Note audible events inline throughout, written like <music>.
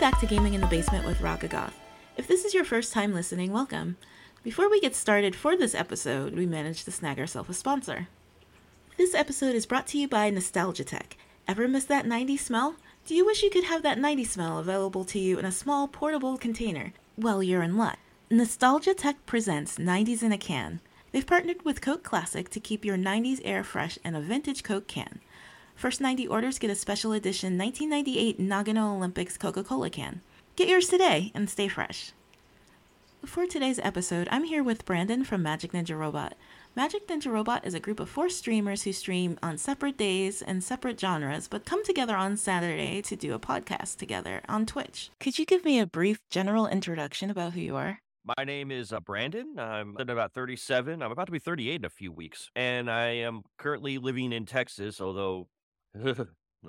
Back to Gaming in the Basement with Rockagoth. If this is your first time listening, welcome. Before we get started for this episode, we managed to snag ourselves a sponsor. This episode is brought to you by Nostalgia Tech. Ever miss that 90s smell? Do you wish you could have that 90s smell available to you in a small portable container? Well, you're in luck. Nostalgia Tech presents 90s in a can. They've partnered with Coke Classic to keep your 90s air fresh in a vintage Coke can. First 90 orders get a special edition 1998 Nagano Olympics Coca Cola can. Get yours today and stay fresh. For today's episode, I'm here with Brandon from Magic Ninja Robot. Magic Ninja Robot is a group of four streamers who stream on separate days and separate genres, but come together on Saturday to do a podcast together on Twitch. Could you give me a brief general introduction about who you are? My name is uh, Brandon. I'm about 37. I'm about to be 38 in a few weeks. And I am currently living in Texas, although <laughs>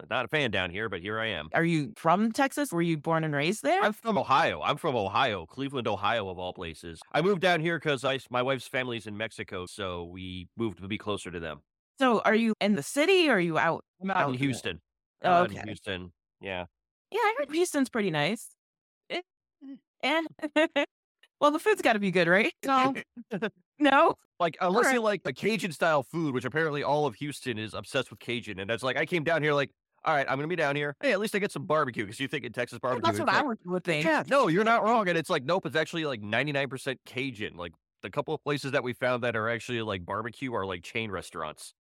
not a fan down here, but here I am. Are you from Texas? Were you born and raised there? I'm from Ohio. I'm from Ohio, Cleveland, Ohio, of all places. I moved down here because my wife's family's in Mexico, so we moved to be closer to them. So, are you in the city or are you out? I'm out, in Houston. Oh, okay. Houston. Yeah. Yeah, I heard Houston's pretty nice. <laughs> Eh, eh. <laughs> well, the food's got to be good, right? No. No. Like uh, unless right. you like the Cajun style food, which apparently all of Houston is obsessed with Cajun, and that's like I came down here like, all right, I'm gonna be down here. Hey, at least I get some barbecue because you think in Texas barbecue. That's what like, I would think. Yeah, no, you're not wrong, and it's like nope, it's actually like 99% Cajun. Like the couple of places that we found that are actually like barbecue are like chain restaurants.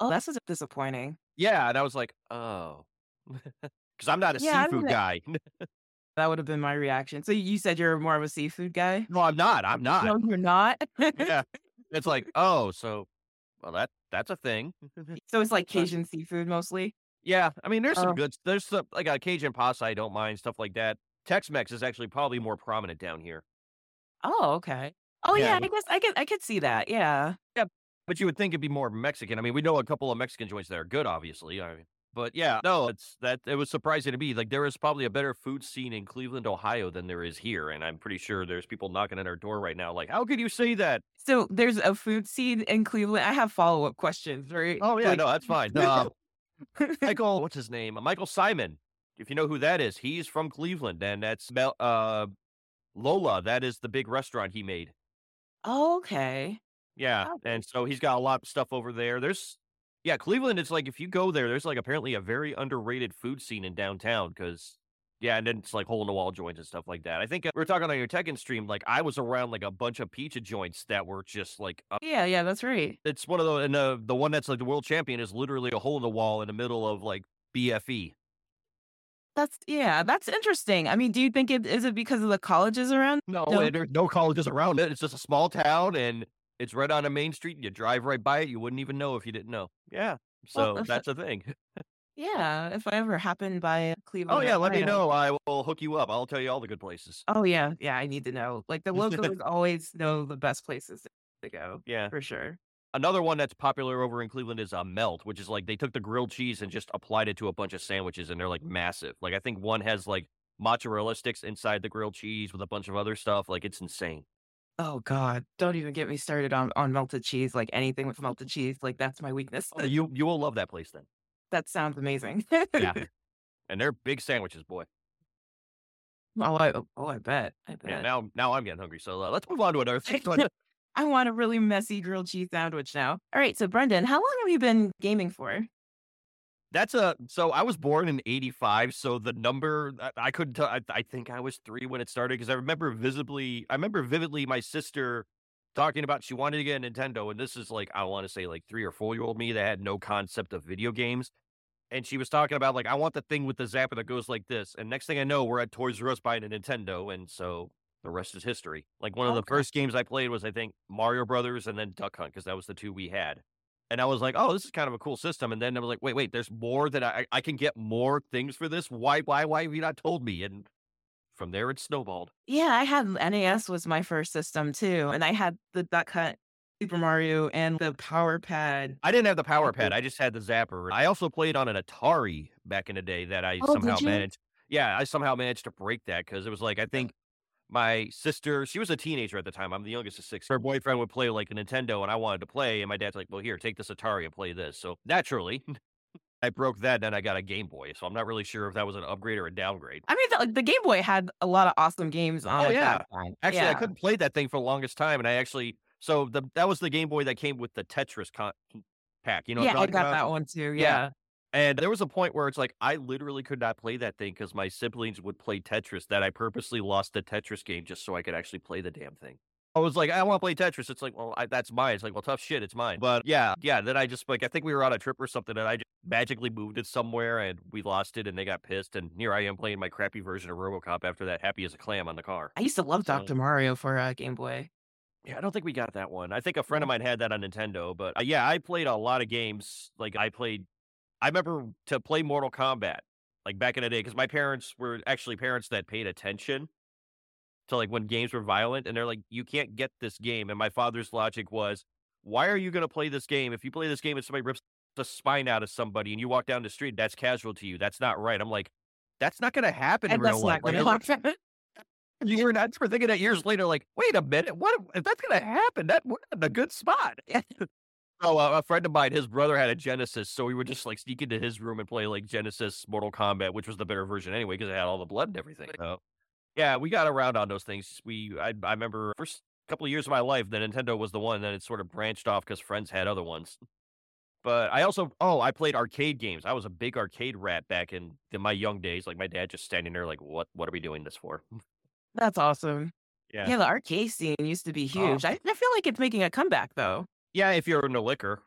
Oh, that's disappointing. Yeah, and I was like, oh, <laughs> because I'm not a yeah, seafood guy. <laughs> that would have been my reaction. So you said you're more of a seafood guy? No, I'm not. I'm not. No, you're not. yeah, <laughs> it's like, oh, so well that that's a thing. so it's like <laughs> Cajun seafood mostly. Yeah, I mean, there's some uh, good. There's some like a Cajun pasta. I don't mind stuff like that. Tex-Mex is actually probably more prominent down here. Oh, okay. Oh yeah, yeah I guess I could I could see that. Yeah. Yeah, but you would think it'd be more Mexican. I mean, we know a couple of Mexican joints that are good, obviously. I mean, but yeah, no, it's that it was surprising to me. Like there is probably a better food scene in Cleveland, Ohio than there is here. And I'm pretty sure there's people knocking at our door right now, like, how could you say that? So there's a food scene in Cleveland. I have follow up questions, right? Oh yeah, like... no, that's fine. <laughs> Um, Michael, <laughs> what's his name? Michael Symon. If you know who that is, he's from Cleveland, and that's uh, Lola. That is the big restaurant he made. Oh, okay. Yeah, and so he's got a lot of stuff over there. There's yeah, Cleveland, it's like if you go there, there's like apparently a very underrated food scene in downtown because, yeah, and then it's like hole in the wall joints and stuff like that. I think uh, we are talking on your Tekken stream, like I was around like a bunch of pizza joints that were just like, uh, yeah, yeah, that's right. It's one of the, and the, the one that's like the world champion is literally a hole in the wall in the middle of like BFE. That's yeah, that's interesting. I mean, do you think it is it because of the colleges around? No, no. there's no colleges around it. It's just a small town and it's right on a main street. You drive right by it. You wouldn't even know if you didn't know. Yeah. So well, that's a thing. <laughs> yeah. If I ever happen by Cleveland. Oh, yeah. Let me know. I will hook you up. I'll tell you all the good places. Oh, yeah. Yeah. I need to know. Like the <laughs> locals always know the best places to go. Yeah. For sure. Another one that's popular over in Cleveland is a uh, melt, which is like they took the grilled cheese and just applied it to a bunch of sandwiches and they're like massive. Like I think one has like mozzarella sticks inside the grilled cheese with a bunch of other stuff. Like it's insane. Oh god, don't even get me started on on melted cheese, like anything with melted cheese, like that's my weakness. Oh, you you will love that place then. That sounds amazing. Yeah. <laughs> And they're big sandwiches, boy. Oh, I oh, I bet. I bet. Yeah, now now I'm getting hungry. So uh, let's move on to another thing. <laughs> I want a really messy grilled cheese sandwich now. All right, so Brendan, how long have you been gaming for? That's a so I was born in 85 so the number I, I couldn't tell I, I, think I was 3 when it started because I remember visibly I remember vividly my sister talking about she wanted to get a Nintendo and this is like I want to say like 3 or 4 year old me that had no concept of video games and she was talking about like I want the thing with the zapper that goes like this and next thing I know we're at Toys R Us buying a Nintendo and so the rest is history. Like one of okay. the first games I played was I think Mario Brothers and then Duck Hunt because that was the two we had. And I was like, oh, this is kind of a cool system. And then I was like, wait, wait, there's more that I I can get more things for this. Why, why, why have you not told me? And from there it snowballed. Yeah, I had NES was my first system too. And I had the Duck Hunt Super Mario and the Power Pad. I didn't have the Power Pad. I just had the Zapper. I also played on an Atari back in the day that I oh, somehow managed. Yeah, I somehow managed to break that because it was like I think my sister, she was a teenager at the time. I'm the youngest of six. Her boyfriend would play like a Nintendo and I wanted to play. And my dad's like, well, here, take this Atari and play this. So naturally, <laughs> I broke that, then I got a Game Boy. So I'm not really sure if that was an upgrade or a downgrade. I mean, the, like the Game Boy had a lot of awesome games oh, on Oh, yeah. Actually, I couldn't play that thing for the longest time, and I actually so the that was the Game Boy that came with the Tetris con- pack. You know, yeah, I got about? that one too. Yeah. Yeah. And there was a point where it's like I literally could not play that thing because my siblings would play Tetris. That I purposely lost the Tetris game just so I could actually play the damn thing. I was like, I want to play Tetris. It's like, well, I, that's mine. It's like, well, tough shit, it's mine. But yeah, yeah. Then I just like, I think we were on a trip or something, and I just magically moved it somewhere, and we lost it, and they got pissed. And here I am playing my crappy version of RoboCop after that, happy as a clam on the car. I used to love So- Dr. Mario for uh, Game Boy. Yeah, I don't think we got that one. I think a friend of mine had that on Nintendo, but uh, yeah, I played a lot of games. Like I played, I remember to play Mortal Kombat, like back in the day, because my parents were actually parents that paid attention to like when games were violent, and they're like, you can't get this game. And my father's logic was, why are you going to play this game? If you play this game and somebody rips the spine out of somebody and you walk down the street, that's casual to you. That's not right. I'm like, that's not going to happen in And real that's life. Like, going to happen. <laughs> you're not thinking that years later, like, wait a minute, what if that's gonna happen? That we're in a good spot. <laughs> so uh, a friend of mine, his brother had a Genesis, so we would just like sneak into his room and play like Genesis Mortal Kombat, which was the better version anyway, because it had all the blood and everything. So yeah, we got around on those things. We I I remember first couple of years of my life, the Nintendo was the one, then it sort of branched off because friends had other ones. But I also oh I played arcade games. I was a big arcade rat back in, in my young days. Like my dad just standing there like, what what are we doing this for? <laughs> That's awesome. Yeah. Yeah, the arcade scene used to be Oh. huge. I, I feel like it's making a comeback though. Yeah, if you're into liquor,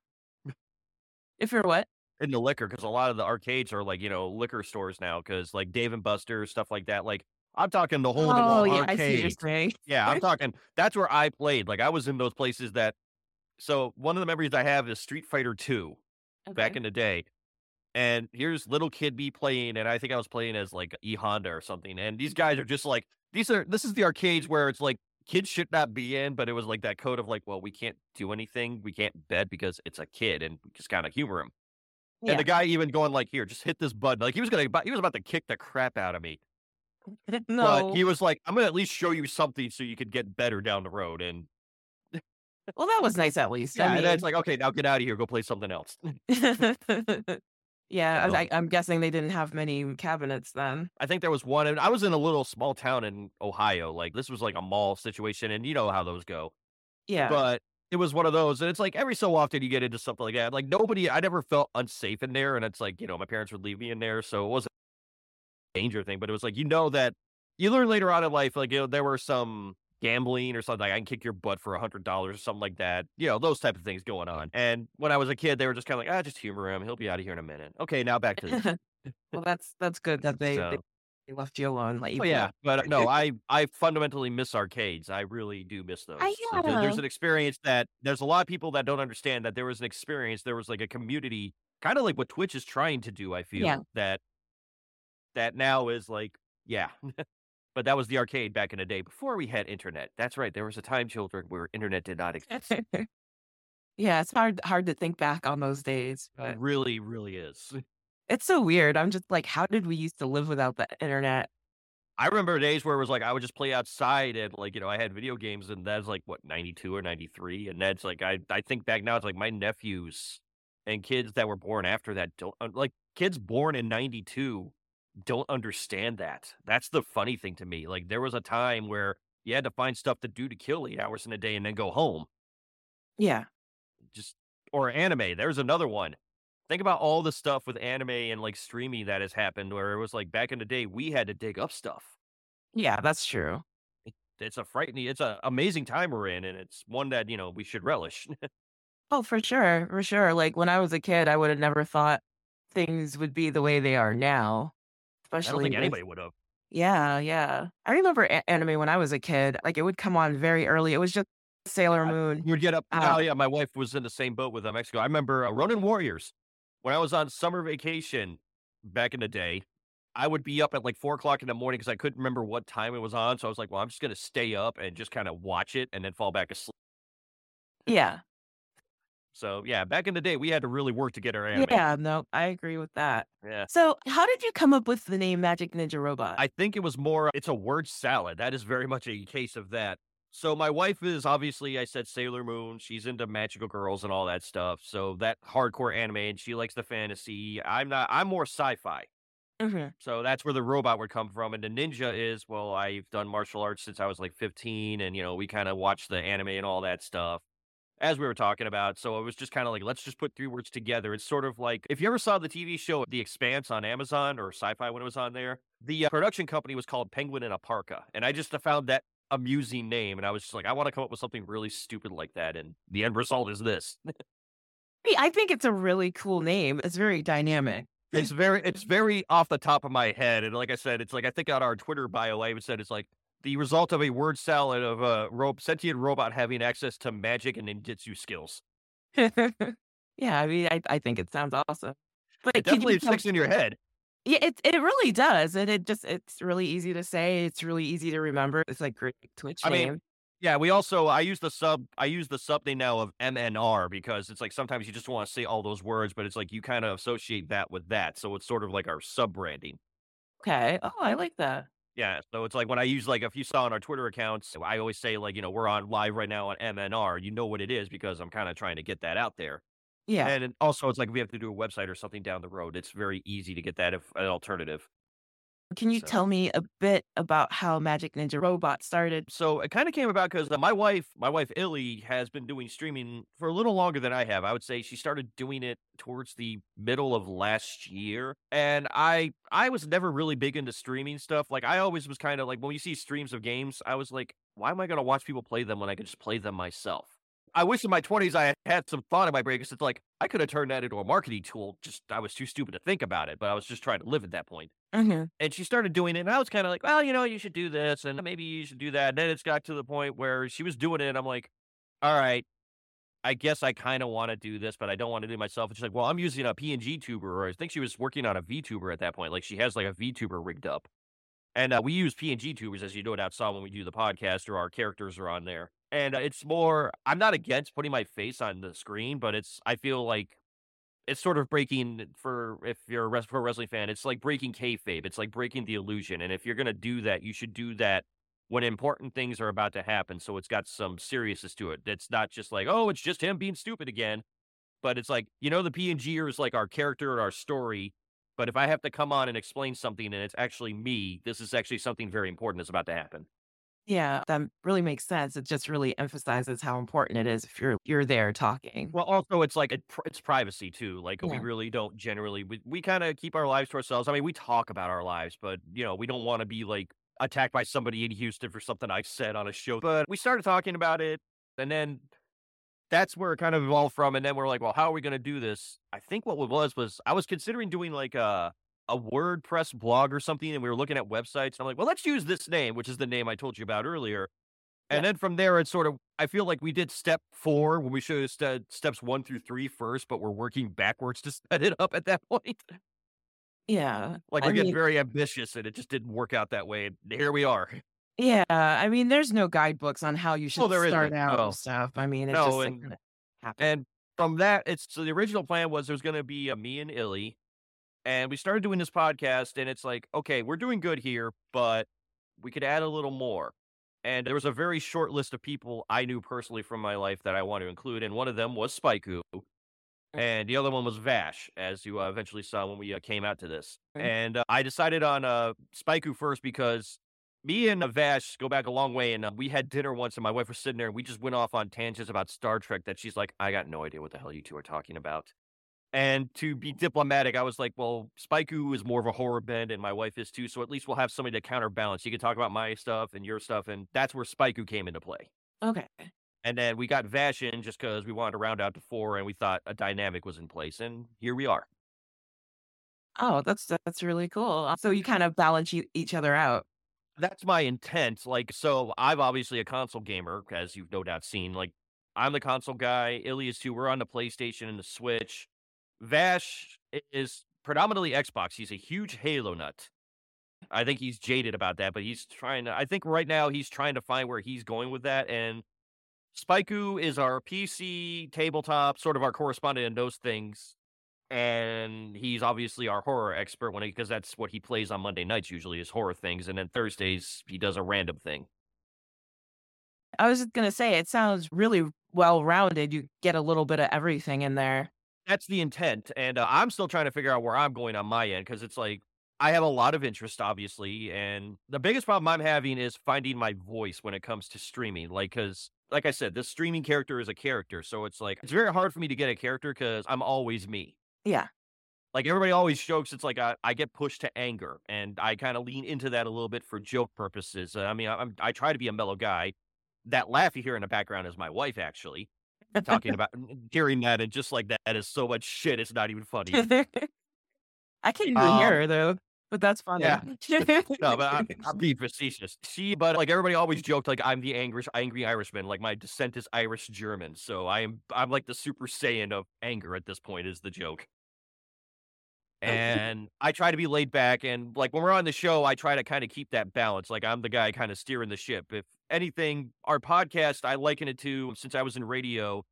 If you're what? into liquor, because a lot of the arcades are like you know liquor stores now, because like Dave and Buster's stuff like that. Like I'm talking the whole the Oh yeah, I see what you're arcade. saying. Yeah, I'm <laughs> talking. That's where I played. Like I was in those places that. So one of the memories I have is Street Fighter Two back in the day, and here's little kid me playing, and I think I was playing as like E Honda or something, and these guys are just like these are this is the arcades where it's like kids should not be in, but it was like that code of like, well, we can't do anything, we can't bet because it's a kid, and we just kind of humor him. Yeah. And the guy even going like, "Here, just hit this button." Like he was gonna, he was about to kick the crap out of me. <laughs> no. But he was like, "I'm gonna at least show you something so you could get better down the road." And well, that was nice at least. yeah, I and mean, then it's like, "Okay, now get out of here. Go play something else." <laughs> <laughs> yeah, I, I'm guessing they didn't have many cabinets then. I think there was one, and I was in a little small town in Ohio. Like this was like a mall situation, and you know how those go. Yeah. But it was one of those, and it's like every so often you get into something like that. Like nobody, I never felt unsafe in there, and it's like you know my parents would leave me in there, so it wasn't a danger thing. But it was like you know that you learn later on in life, like you know there were some gambling or something. Like, I can kick your butt for a hundred dollars or something like that. You know those type of things going on. And when I was a kid, they were just kind of like, ah, just humor him. He'll be out of here in a minute. Okay, now back to this. <laughs> well, that's that's good that they, So- they left you alone. You Oh yeah, but uh, no, <laughs> I I fundamentally miss arcades. I really do miss those. I- Like, there- There's an experience that there's a lot of people that don't understand that there was an experience. There was like a community, kind of like what Twitch is trying to do. I feel Yeah. that that now is like yeah, <laughs> but that was the arcade back in the day before we had internet. That's right. There was a time, children, where internet did not exist. <laughs> yeah, it's hard hard to think back on those days, but It really, really is. <laughs> it's so weird. I'm just like, how did we used to live without the internet? I remember days where it was like I would just play outside and like you know I had video games and that's like what 92 or 93 and that's like I I think back now it's like my nephews and kids that were born after that don't uh, like kids born in 92 don't understand that. That's the funny thing to me. Like there was a time where you had to find stuff to do to kill 8 hours in a day and then go home. Yeah. Just or anime. There's another one. Think about all the stuff with anime and like streaming that has happened where it was like back in the day we had to dig up stuff. Yeah, that's true. it's a frightening it's an amazing time we're in and it's one that you know we should relish <laughs> Oh, for sure, for sure. Like when I was a kid, I would have never thought things would be the way they are now. I don't think with- anybody would have Yeah, yeah. I remember a- anime when I was a kid. Like it would come on very early. It was just Sailor I- Moon. you would get up Uh, oh yeah my wife was in the same boat with uh, mexico i remember uh, ronin warriors when i was on summer vacation back in the day i would be up at like four o'clock in the morning because i couldn't remember what time it was on so i was like well i'm just going to stay up and just kind of watch it and then fall back asleep Yeah, so yeah back in the day we had to really work to get our anime yeah. No, I agree with that. yeah So, how did you come up with the name Magic Ninja Robot? I think it was more, it's a word salad. That is very much a case of that. So my wife is obviously I said Sailor Moon. She's into magical girls and all that stuff. So that hardcore anime and she likes the fantasy. I'm not I'm more sci-fi. hmm So that's where the robot would come from. And the ninja is, well, I've done martial arts since I was like 15 and you know, we kind of watched the anime and all that stuff as we were talking about. So it was just kind of like, let's just put three words together. It's sort of like if you ever saw the TV show The Expanse on Amazon or sci fi when it was on there, the uh, production company was called Penguin in a Parka. And I just uh, found that amusing name. And I was just like, I want to come up with something really stupid like that. And the end result is this. Hey, I think it's a really cool name. It's very dynamic. It's very, it's very off the top of my head. And like I said, it's like, I think on our Twitter bio, I even said it's like, the result of a word salad of a ro- sentient robot having access to magic and ninjutsu skills. <laughs> yeah, I mean, I, I think it sounds awesome. But It definitely you sticks in your head. Yeah, it it really does, and it just it's really easy to say. It's really easy to remember. It's like great Twitch I mean. Yeah, we also I use the sub I use the sub thing now of MNR because it's like sometimes you just want to say all those words, but it's like you kind of associate that with that. So it's sort of like our sub branding. Okay. Oh, I like that. Yeah. So it's like when I use like if you saw on our Twitter accounts, I always say like, you know, we're on live right now on MNR. You know what it is because I'm kind of trying to get that out there. Yeah. And also it's like we have to do a website or something down the road. It's very easy to get that if an alternative. Can you so- tell me a bit about how Magic Ninja Robot started? So it kind of came about because uh, my wife, my wife Illy, has been doing streaming for a little longer than I have. I would say she started doing it towards the middle of last year, and I, I was never really big into streaming stuff. Like I always was kind of like when you see streams of games, I was like, why am I gonna watch people play them when I could just play them myself? I wish in my twenties I had some thought in my brain because it's like I could have turned that into a marketing tool. Just I was too stupid to think about it, but I was just trying to live at that point hmm and she started doing it and i was kind of like well you know you should do this and maybe you should do that. And then it's got to the point where she was doing it and i'm like all right i guess i kind of want to do this but i don't want to do it myself. And she's like well i'm using a png tuber or i think she was working on a vtuber at that point like she has like a vtuber rigged up. And uh, we use png tubers as you no doubt saw when we do the podcast or our characters are on there. And uh, it's more i'm not against putting my face on the screen but it's i feel like it's sort of breaking for if you're a pro wrestling fan. It's like breaking kayfabe. It's like breaking the illusion. And if you're gonna do that, you should do that when important things are about to happen. So it's got some seriousness to it. It's not just like, oh, it's just him being stupid again. But it's like, you know, the PNG is like our character and our story. But if I have to come on and explain something and it's actually me, this is actually something very important that's about to happen. Yeah, that really makes sense. It just really emphasizes how important it is if you're you're there talking. Well, also it's like it, it's privacy too. Like we really don't generally we, we kind of keep our lives to ourselves. I mean, we talk about our lives, but you know, we don't want to be like attacked by somebody in Houston for something I said on a show. But we started talking about it, and then that's where it kind of evolved from. And then we're like, well, how are we going to do this? I think what it was was I was considering doing like a a WordPress blog or something, and we were looking at websites. And I'm like, well, let's use this name, which is the name I told you about earlier. And then from there, it's sort of, I feel like we did step four when we should have steps one through three first, but we're working backwards to <laughs> set it up at that point. Yeah. Like we're getting mean- very ambitious and it just didn't work out that way. And here we are. Yeah, I mean, there's no guidebooks on how you should there start isn't. out No. and stuff. I mean, it's No, just and-. And from that, it's so the original plan was there's going to be a me and Illy. And we started doing this podcast, and it's like, okay, we're doing good here, but we could add a little more. And there was a very short list of people I knew personally from my life that I want to include, and one of them was Spikeu, and the other one was Vash, as you uh, eventually saw when we uh, came out to this. Okay. And uh, I decided on uh, Spikeu first because me and uh, Vash go back a long way, and uh, we had dinner once, and my wife was sitting there, and we just went off on tangents about Star Trek that she's like, I got no idea what the hell you two are talking about. And to be diplomatic, I was like, well, Spikeu is more of a horror bend, and my wife is too, so at least we'll have somebody to counterbalance. You can talk about my stuff and your stuff, and that's where Spikeu came into play. Okay. And then we got Vash in just because we wanted to round out to four, and we thought a dynamic was in place, and here we are. Oh, that's that's really cool. Uh, So you kind of balance each other out. that's my intent. Like, so I'm obviously a console gamer, as you've no doubt seen. Like, I'm the console guy. Illy is too. We're on the PlayStation and the Switch. Vash is predominantly Xbox. He's a huge Halo nut. I think he's jaded about that, but he's trying to. I think right now he's trying to find where he's going with that. And Spikeu is our PC tabletop, sort of our correspondent in those things. And he's obviously our horror expert when because that's what he plays on Monday nights usually is horror things, and then Thursdays he does a random thing. I was gonna say it sounds really well rounded. You get a little bit of everything in there. That's the intent, and uh, I'm still trying to figure out where I'm going on my end because it's like I have a lot of interest, obviously, and the biggest problem I'm having is finding my voice when it comes to streaming. Like, because like I said, this streaming character is a character, so it's like it's very hard for me to get a character because I'm always me. Yeah. Like everybody always jokes, it's like I, I get pushed to anger, and I kind of lean into that a little bit for joke purposes. Uh, I mean, I'm I try to be a mellow guy. That laugh you hear in the background is my wife actually talking <laughs> about hearing that, and just like that, that is so much shit. It's not even funny. <laughs> I can't even Um, hear her though, but that's funny. yeah. No, but I'm, I'm being <laughs> facetious. She, but like everybody always joked, like I'm the angry, angry Irishman. Like my descent is Irish German, so I am, I'm like the Super Saiyan of anger at this point. Is the joke. And I try to be laid back, and like when we're on the show, I try to kind of keep that balance. Like I'm the guy kind of steering the ship. If anything, our podcast, I liken it to since I was in radio.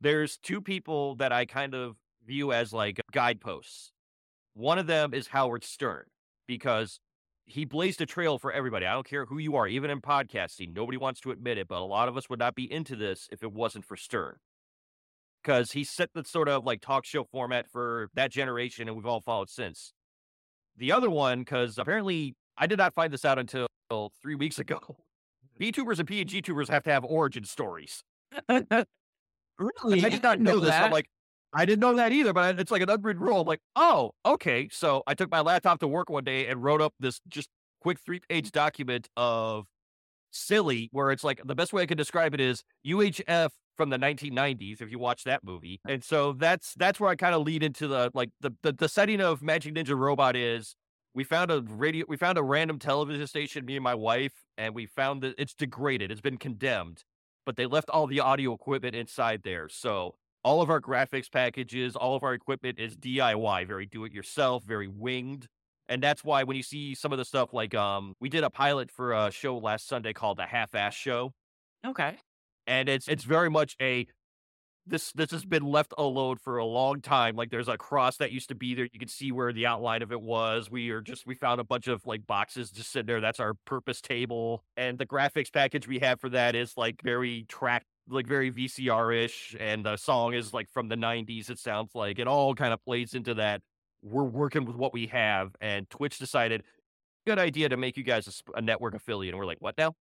There's two people that I kind of view as like guideposts. One of them is Howard Stern because he blazed a trail for everybody. I don't care who you are, even in podcasting. Nobody wants to admit it, but a lot of us would not be into this if it wasn't for Stern. Because he set the sort of like talk show format for that generation, and we've all followed since. The other one, because apparently I did not find this out until three weeks ago. VTubers and PNG tubers have to have origin stories. <laughs> really? I did not know this. I'm like, I didn't know that either, but it's like an unwritten rule. I'm like, oh, okay. So I took my laptop to work one day and wrote up this just quick three page document of silly, where it's like the best way I could describe it is UHF from the 1990s. If you watch that movie, and so that's that's where I kind of lead into the like the, the the setting of Magic Ninja Robot is. We found a radio. We found a random television station. Me and my wife, and we found that it's degraded. It's been condemned, but they left all the audio equipment inside there. So all of our graphics packages, all of our equipment is DIY, very do it yourself, very winged. And that's why when you see some of the stuff like um we did a pilot for a show last Sunday called the Half Ass Show. Okay. And it's it's very much a this this has been left alone for a long time. Like there's a cross that used to be there. You can see where the outline of it was. We are just we found a bunch of like boxes just sitting there. That's our purpose table. And the graphics package we have for that is like very track like very VCR-ish, and the song is like from the '90s. It sounds like it all kind of plays into that. We're working with what we have, and Twitch decided good idea to make you guys a, a network affiliate, and we're like, what now?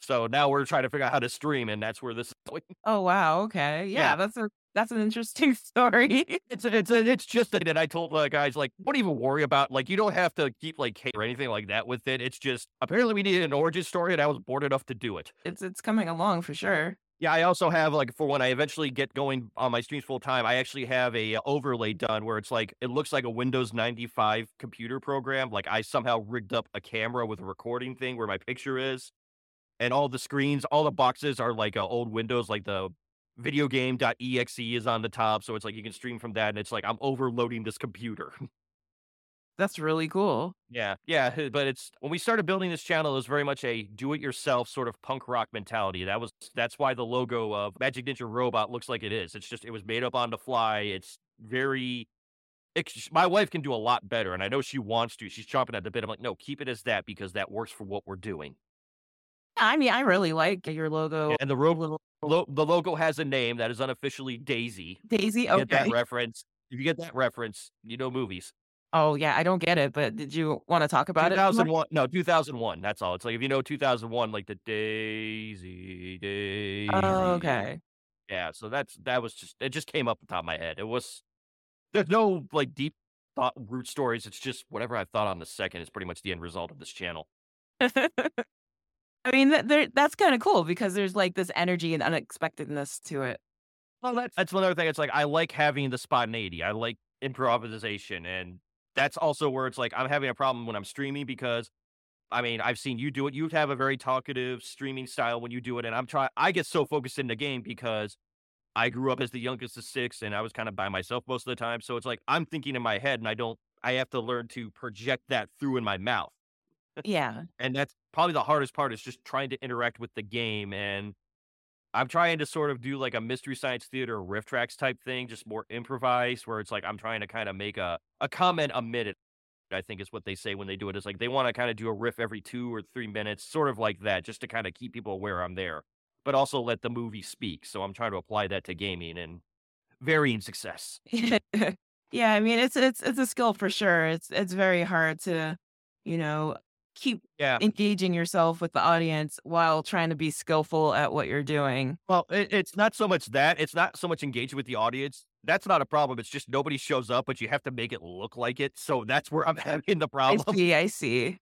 So now we're trying to figure out how to stream, and that's where this is going. <laughs> Oh wow. Okay. Yeah, Yeah. that's a that's an interesting <laughs> story. It's it's it's just that I told the guys like, don't even worry about like you don't have to keep like hate or anything like that with it. It's just apparently we needed an origin story, and I was bored enough to do it. it's it's coming along for sure. Yeah, I also have like for when I eventually get going on my streams full time, I actually have a uh, overlay done where it's like it looks like a Windows 95 computer program. Like I somehow rigged up a camera with a recording thing where my picture is, and all the screens, all the boxes are like uh, old Windows, like the video game.exe is on the top, so it's like you can stream from that, and it's like I'm overloading this computer. <laughs> That's really cool. Yeah, yeah, but it's when we started building this channel, it was very much a do-it-yourself sort of punk rock mentality. That was that's why the logo of Magic Ninja Robot looks like it is. It's just it was made up on the fly. It's very. It's, my wife can do a lot better, and I know she wants to. She's chomping at the bit. I'm like, no, keep it as that because that works for what we're doing. I mean, I really like your logo. And the ro- lo- the logo has a name that is unofficially Daisy. Daisy. You Get that reference? If you get that reference, you know movies. Oh yeah, I don't get it, but did you want to talk about it? 2001. No, 2001. That's all. It's like if you know 2001, like the Daisy Daisy. Oh, okay. Yeah. So that's that was just it. Just came up the top of my head. It was there's no like deep thought root stories. It's just whatever I thought on the second is pretty much the end result of this channel. <laughs> I mean, that, that's kind of cool because there's like this energy and unexpectedness to it. Well, that's that's one other thing. It's like I like having the spontaneity. I like improvisation, and that's also where it's like I'm having a problem when I'm streaming because, I mean, I've seen you do it. You have a very talkative streaming style when you do it, and I'm trying. I get so focused in the game because I grew up as the youngest of six, and I was kind of by myself most of the time. So it's like I'm thinking in my head, and I don't. I have to learn to project that through in my mouth Yeah. and that's probably the hardest part is just trying to interact with the game and i'm trying to sort of do like a mystery science theater RiffTrax type thing just more improvised where it's like i'm trying to kind of make a, a comment a minute i think is what they say when they do it it's like they want to kind of do a riff every two or three minutes sort of like that just to kind of keep people aware i'm there but also let the movie speak. So I'm trying to apply that to gaming and varying success. <laughs> yeah, I mean it's it's it's a skill for sure. It's it's very hard to, you know, keep Yeah. engaging yourself with the audience while trying to be skillful at what you're doing. Well, it, it's not so much that. It's not so much engaging with the audience. That's not a problem. It's just nobody shows up, but you have to make it look like it. So that's where I'm <laughs> having the problem. I see, I see.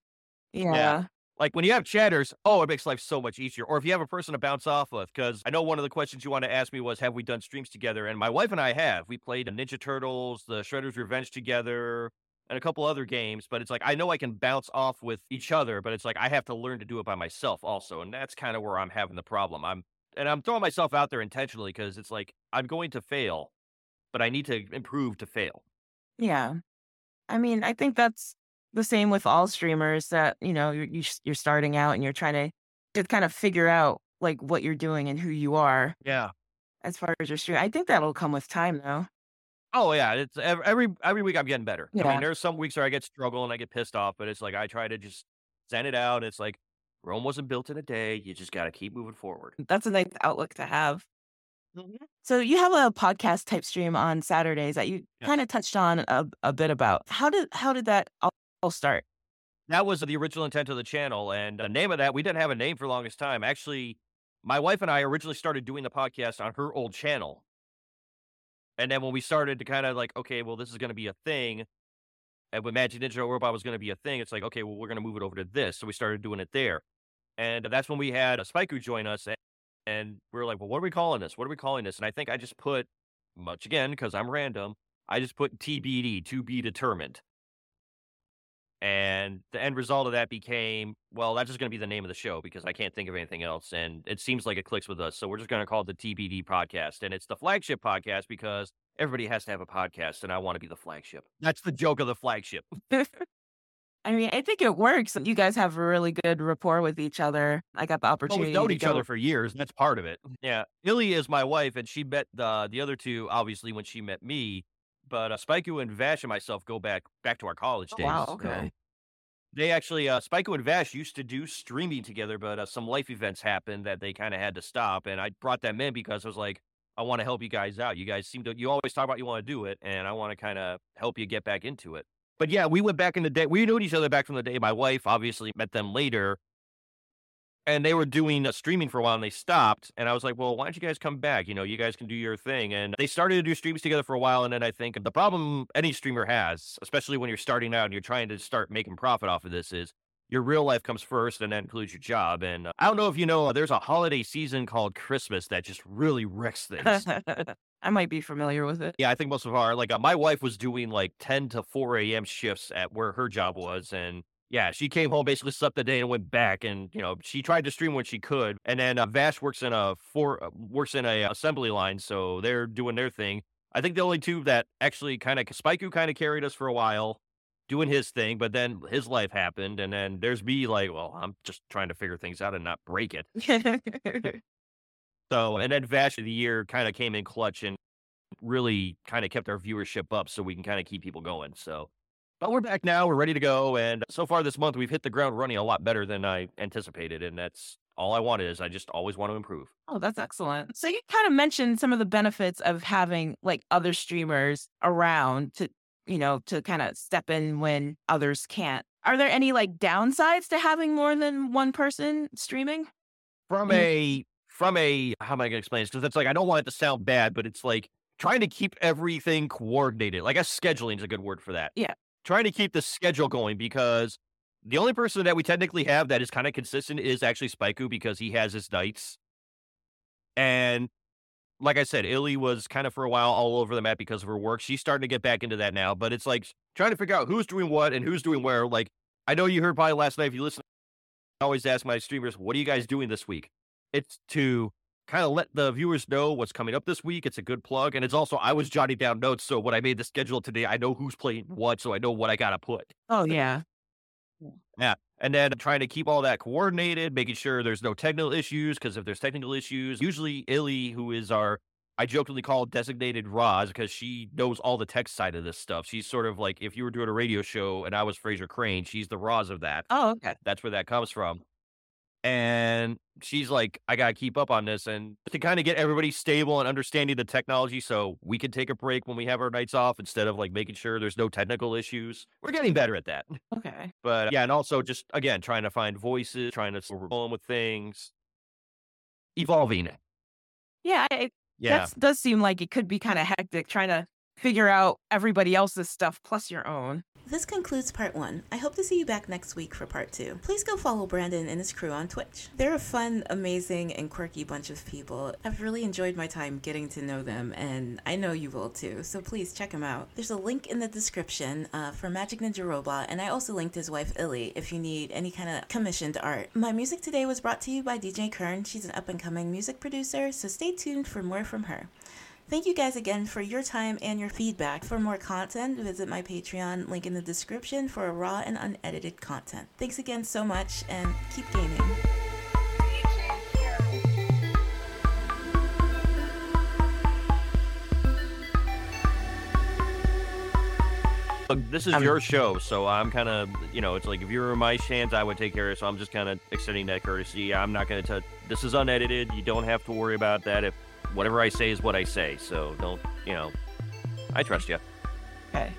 Yeah. Like when you have chatters, oh, it makes life so much easier. Or if you have a person to bounce off of, because I know one of the questions you want to ask me was, have we done streams together? And my wife and I have. We played Ninja Turtles, the Shredder's Revenge together, and a couple other games. But it's like I know I can bounce off with each other, but it's like I have to learn to do it by myself also, and that's kind of where I'm having the problem. I'm and I'm throwing myself out there intentionally because it's like I'm going to fail, but I need to improve to fail. Yeah. I mean, I think that's the same with all streamers that, you know, you're you're starting out and you're trying to to kind of figure out like what you're doing and who you are Yeah. as far as your stream. I think that'll come with time though. Oh yeah, it's ev- every every week I'm getting better. I mean, there's some weeks where I get struggle and I get pissed off, but it's like I try to just send it out. It's like Rome wasn't built in a day. You just got to keep moving forward. That's a nice outlook to have. Mhm. So you have a podcast type stream on Saturdays that you Yes. kind of touched on a, a bit about. How did how did that all, all start? That was the original intent of the channel, and the name of that we didn't have a name for the longest time. Actually, my wife and I originally started doing the podcast on her old channel, and then when we started to kind of like, okay, well, this is going to be a thing, and when Magic Ninja Robot was going to be a thing, it's like, okay, well, we're going to move it over to this. So we started doing it there. And that's when we had uh, a Spaiku join us. And we were like, well, what are we calling this? What are we calling this? And I think I just put, much again, because I'm random, I just put TBD, to be determined. And the end result of that became, well, that's just going to be the name of the show because I can't think of anything else. And it seems like it clicks with us. So we're just going to call it the TBD podcast. And it's the flagship podcast because everybody has to have a podcast. And I want to be the flagship. That's the joke of the flagship. <laughs> I mean, I think it works. You guys have a really good rapport with each other. I got the Well, opportunity we've known each go- other for years. And that's part of it. Mm-hmm. Yeah. Illy is my wife, and she met the, the other two, obviously, when she met me. But uh, Spaiku and Vash and myself go back back to our college Oh, days. wow, so okay. They actually, uh, Spaiku and Vash used to do streaming together, but uh, some life events happened that they kind of had to stop. And I brought them in because I was like, I want to help you guys out. You guys seem to, you always talk about you want to do it, and I want to kind of help you get back into it. But yeah, we went back in the day. We knew each other back from the day. My wife obviously met them later, and they were doing uh, streaming for a while, and they stopped. And I was like, well, why don't you guys come back? You know, you guys can do your thing. And they started to do streams together for a while, and then I think the problem any streamer has, especially when you're starting out and you're trying to start making profit off of this, is your real life comes first, and that includes your job. And uh, I don't know if you know, there's a holiday season called Christmas that just really wrecks things. <laughs> I might be familiar with it. Yeah, I think most of our like uh, my wife was doing like 10 to 4 a.m. shifts at where her job was, and yeah, she came home basically slept the day and went back, and you know she tried to stream when she could, and then uh, Vash works in a four uh, works in a assembly line, so they're doing their thing. I think the only two that actually kind of Spaiku kind of carried us for a while, doing his thing, but then his life happened, and then there's me like, well, I'm just trying to figure things out and not break it. <laughs> So, and then Vash of the year kind of came in clutch and really kind of kept our viewership up so we can kind of keep people going. So, but we're back now. We're ready to go. And so far this month, we've hit the ground running a lot better than I anticipated. And that's all I want is I just always want to improve. Oh, that's excellent. So you kind of mentioned some of the benefits of having like other streamers around to, you know, to kind of step in when others can't. Are there any like downsides to having more than one person streaming? From Mm. a, from a, how am I going to explain this? Because it's like, I don't want it to sound bad, but it's like trying to keep everything coordinated. Like, I guess scheduling is a good word for that. Yeah. Trying to keep the schedule going because the only person that we technically have that is kind of consistent is actually Spaiku because he has his nights. And like I said, Illy was kind of for a while all over the map because of her work. She's starting to get back into that now, but it's like trying to figure out who's doing what and who's doing where. Like, I know you heard probably last night if you listen, I always ask my streamers, what are you guys doing this week? It's to kind of let the viewers know what's coming up this week. It's a good plug. And it's also, I was jotting down notes. So when I made the schedule today, I know who's playing what. So I know what I got to put. Oh, yeah. Yeah. And then trying to keep all that coordinated, making sure there's no technical issues. Because if there's technical issues, usually Illy, who is our, I jokingly call designated Roz, because she knows all the tech side of this stuff. She's sort of like if you were doing a radio show and I was Frasier Crane, she's the Roz of that. Oh, okay. That's where that comes from. And she's like, I gotta keep up on this, and to kind of get everybody stable and understanding the technology, so we can take a break when we have our nights off instead of like making sure there's no technical issues. We're getting better at that. <laughs> Okay. But yeah, and also just again trying to find voices, trying to going with things, evolving. Yeah, it Yeah, that does seem like it could be kind of hectic trying to figure out everybody else's stuff plus your own. This concludes part one. I hope to see you back next week for part two. Please go follow Brandon and his crew on Twitch. They're a fun, amazing, and quirky bunch of people. I've really enjoyed my time getting to know them, and I know you will too, so please check them out. There's a link in the description uh, for Magic Ninja Robot, and I also linked his wife Illy if you need any kind of commissioned art. My music today was brought to you by DJ Kern. She's an up and coming music producer, so stay tuned for more from her. Thank you guys again for your time and your feedback. For more content, visit my Patreon, link in the description for raw and unedited content. Thanks again so much and keep gaming. Look, this is Um, your show, so I'm kind of, you know, it's like if you were in my hands, I would take care of it. So I'm just kind of extending that courtesy. I'm not going to touch. This is unedited. You don't have to worry about that. If whatever I say is what I say, so don't, you know, I trust you. Okay.